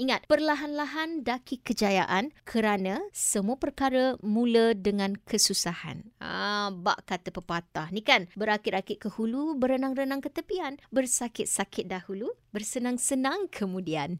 ingat, perlahan-lahan daki kejayaan kerana semua perkara mula dengan kesusahan. Ah, bak kata pepatah ni kan, berakit-akit ke hulu, berenang-renang ke tepian, bersakit-sakit dahulu, bersenang-senang kemudian.